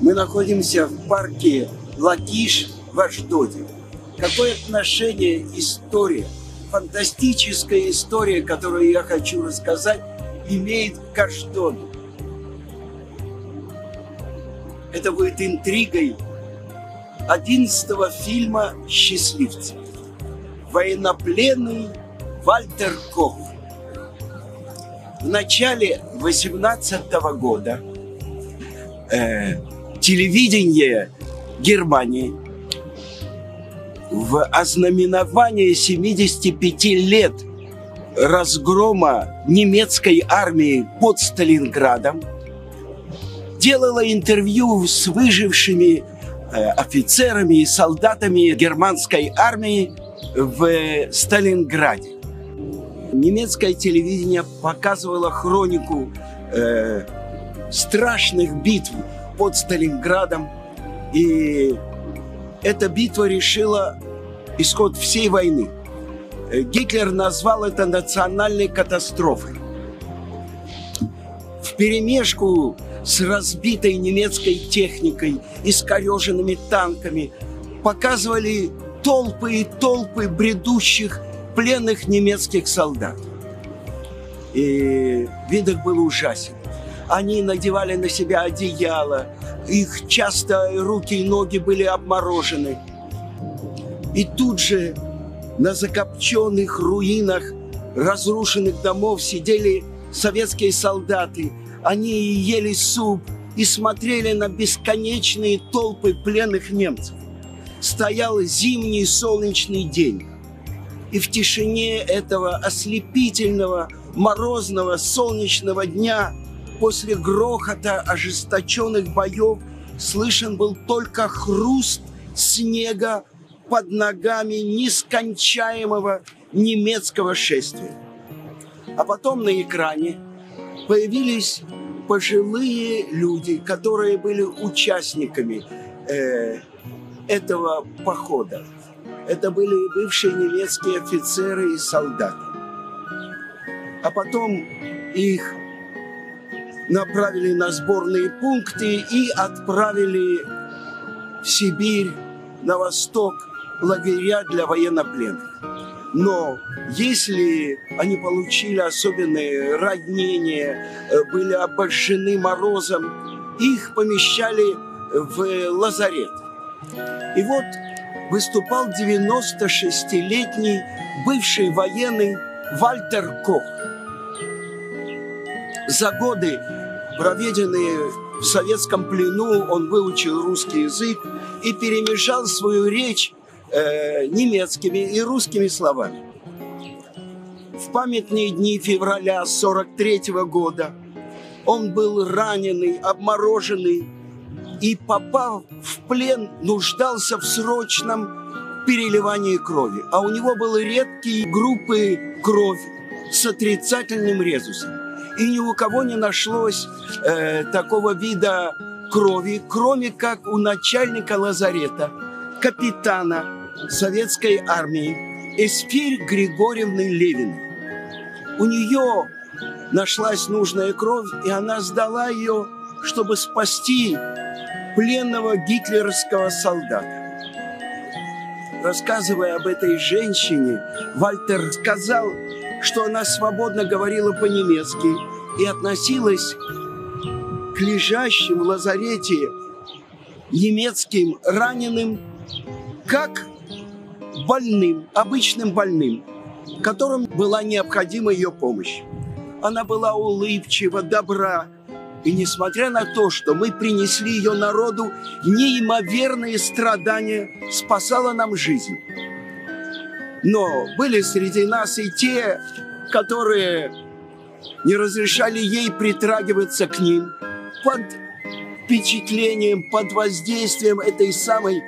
Мы находимся в парке Латиш в Аждоде. Какое отношение история, фантастическая история, которую я хочу рассказать, имеет к Аждоду? Это будет интригой одиннадцатого фильма «Счастливцы». Военнопленный Вальтер Кох. В начале 18 года э, телевидение Германии в ознаменование 75 лет разгрома немецкой армии под Сталинградом делала интервью с выжившими э, офицерами и солдатами германской армии в Сталинграде. Немецкое телевидение показывало хронику э, страшных битв под Сталинградом. И эта битва решила исход всей войны. Э, Гитлер назвал это национальной катастрофой. В перемешку с разбитой немецкой техникой, искореженными танками, показывали толпы и толпы бредущих пленных немецких солдат. И вид их был ужасен. Они надевали на себя одеяло, их часто руки и ноги были обморожены. И тут же на закопченных руинах разрушенных домов сидели советские солдаты. Они ели суп и смотрели на бесконечные толпы пленных немцев. Стоял зимний солнечный день. И в тишине этого ослепительного, морозного, солнечного дня – после грохота ожесточенных боев слышен был только хруст снега под ногами нескончаемого немецкого шествия. А потом на экране появились пожилые люди, которые были участниками э, этого похода. Это были бывшие немецкие офицеры и солдаты. А потом их направили на сборные пункты и отправили в Сибирь, на восток, лагеря для военнопленных. Но если они получили особенные ранения, э, были обожжены морозом, их помещали в лазарет. И вот выступал 96-летний бывший военный Вальтер Кох. За годы проведенные в советском плену, он выучил русский язык и перемешал свою речь э, немецкими и русскими словами. В памятные дни февраля 43 -го года он был раненый, обмороженный и, попав в плен, нуждался в срочном переливании крови. А у него были редкие группы крови с отрицательным резусом и ни у кого не нашлось э, такого вида крови, кроме как у начальника лазарета, капитана советской армии Эсфирь Григорьевны Левиной. У нее нашлась нужная кровь, и она сдала ее, чтобы спасти пленного гитлеровского солдата. Рассказывая об этой женщине, Вальтер сказал, что она свободно говорила по-немецки и относилась к лежащим в лазарете немецким раненым как больным, обычным больным, которым была необходима ее помощь. Она была улыбчива, добра, и несмотря на то, что мы принесли ее народу неимоверные страдания, спасала нам жизнь. Но были среди нас и те, которые не разрешали ей притрагиваться к ним под впечатлением, под воздействием этой самой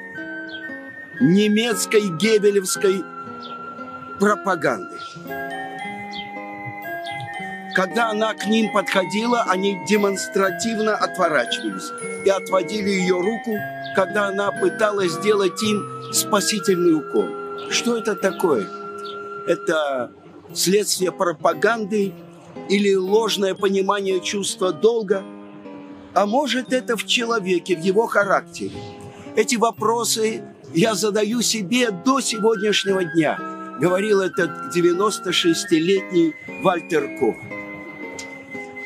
немецкой гебелевской пропаганды. Когда она к ним подходила, они демонстративно отворачивались и отводили ее руку, когда она пыталась сделать им спасительный укол. Что это такое? Это следствие пропаганды или ложное понимание чувства долга. А может, это в человеке, в его характере. Эти вопросы я задаю себе до сегодняшнего дня, говорил этот 96-летний Вальтер Кох.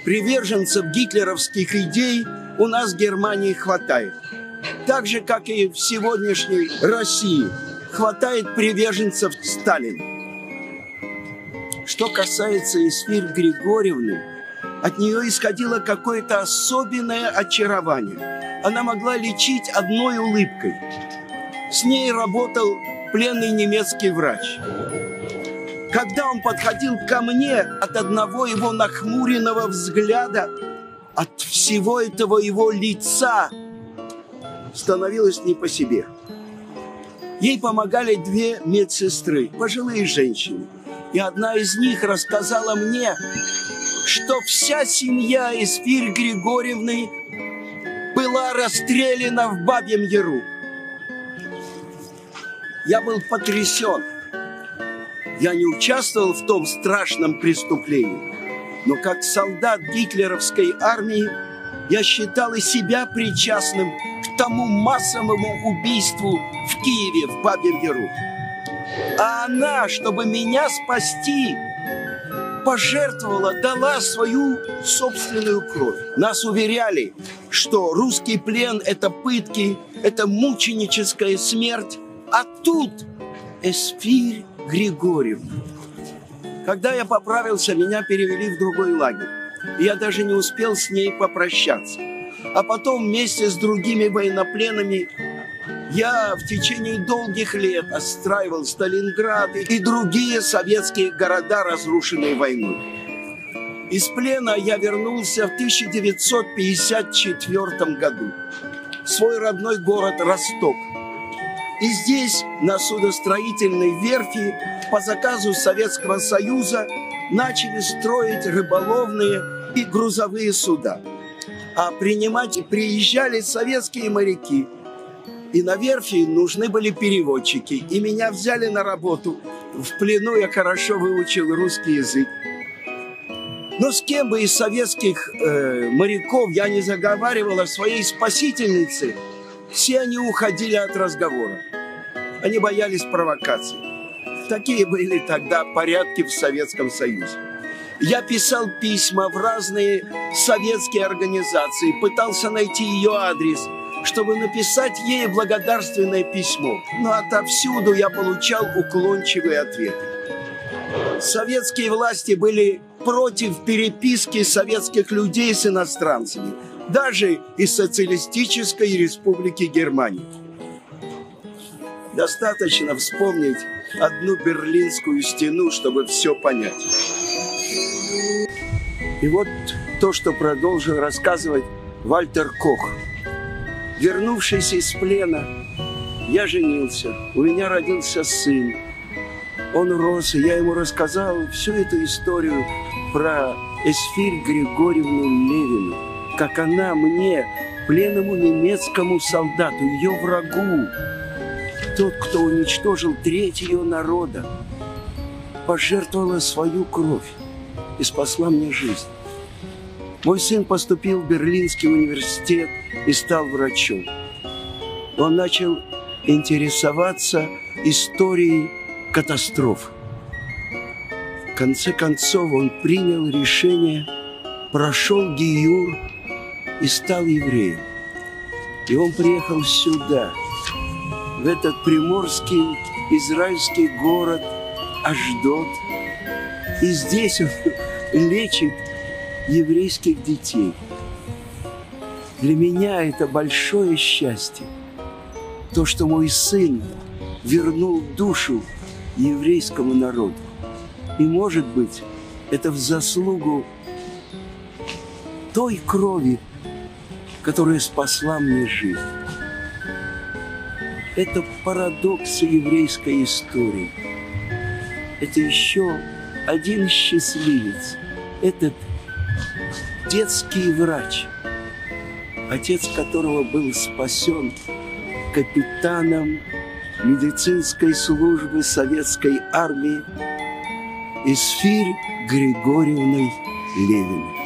Приверженцев гитлеровских идей у нас в Германии хватает. Так же, как и в сегодняшней России хватает приверженцев Сталина. Что касается Эсфирь Григорьевны, от нее исходило какое-то особенное очарование. Она могла лечить одной улыбкой. С ней работал пленный немецкий врач. Когда он подходил ко мне от одного его нахмуренного взгляда, от всего этого его лица становилось не по себе. Ей помогали две медсестры, пожилые женщины. И одна из них рассказала мне, что вся семья Эсфирь Григорьевны была расстреляна в Бабьем Яру. Я был потрясен. Я не участвовал в том страшном преступлении, но как солдат гитлеровской армии я считал и себя причастным к тому массовому убийству Киеве, в Бабьем Яру. А она, чтобы меня спасти, пожертвовала, дала свою собственную кровь. Нас уверяли, что русский плен – это пытки, это мученическая смерть. А тут Эсфирь Григорьевна. Когда я поправился, меня перевели в другой лагерь. Я даже не успел с ней попрощаться. А потом вместе с другими военнопленными я в течение долгих лет отстраивал Сталинград и другие советские города, разрушенные войной. Из плена я вернулся в 1954 году в свой родной город Росток. И здесь, на судостроительной верфи, по заказу Советского Союза, начали строить рыболовные и грузовые суда. А принимать приезжали советские моряки – и на верфи нужны были переводчики. И меня взяли на работу. В плену я хорошо выучил русский язык. Но с кем бы из советских э, моряков я не заговаривал о своей спасительнице, все они уходили от разговора. Они боялись провокаций. Такие были тогда порядки в Советском Союзе. Я писал письма в разные советские организации, пытался найти ее адрес – чтобы написать ей благодарственное письмо. Но отовсюду я получал уклончивые ответы. Советские власти были против переписки советских людей с иностранцами, даже из социалистической республики Германии. Достаточно вспомнить одну берлинскую стену, чтобы все понять. И вот то, что продолжил рассказывать Вальтер Кох – Вернувшись из плена, я женился, у меня родился сын. Он рос, и я ему рассказал всю эту историю про Эсфирь Григорьевну Левину, как она мне, пленному немецкому солдату, ее врагу, тот, кто уничтожил треть ее народа, пожертвовала свою кровь и спасла мне жизнь. Мой сын поступил в Берлинский университет и стал врачом. Он начал интересоваться историей катастроф. В конце концов он принял решение, прошел Гиюр и стал евреем. И он приехал сюда, в этот приморский израильский город Аждот. И здесь он лечит еврейских детей. Для меня это большое счастье. То, что мой сын вернул душу еврейскому народу. И, может быть, это в заслугу той крови, которая спасла мне жизнь. Это парадокс еврейской истории. Это еще один счастливец. Этот детский врач, отец которого был спасен капитаном медицинской службы советской армии Исфирь Григорьевной Левиной.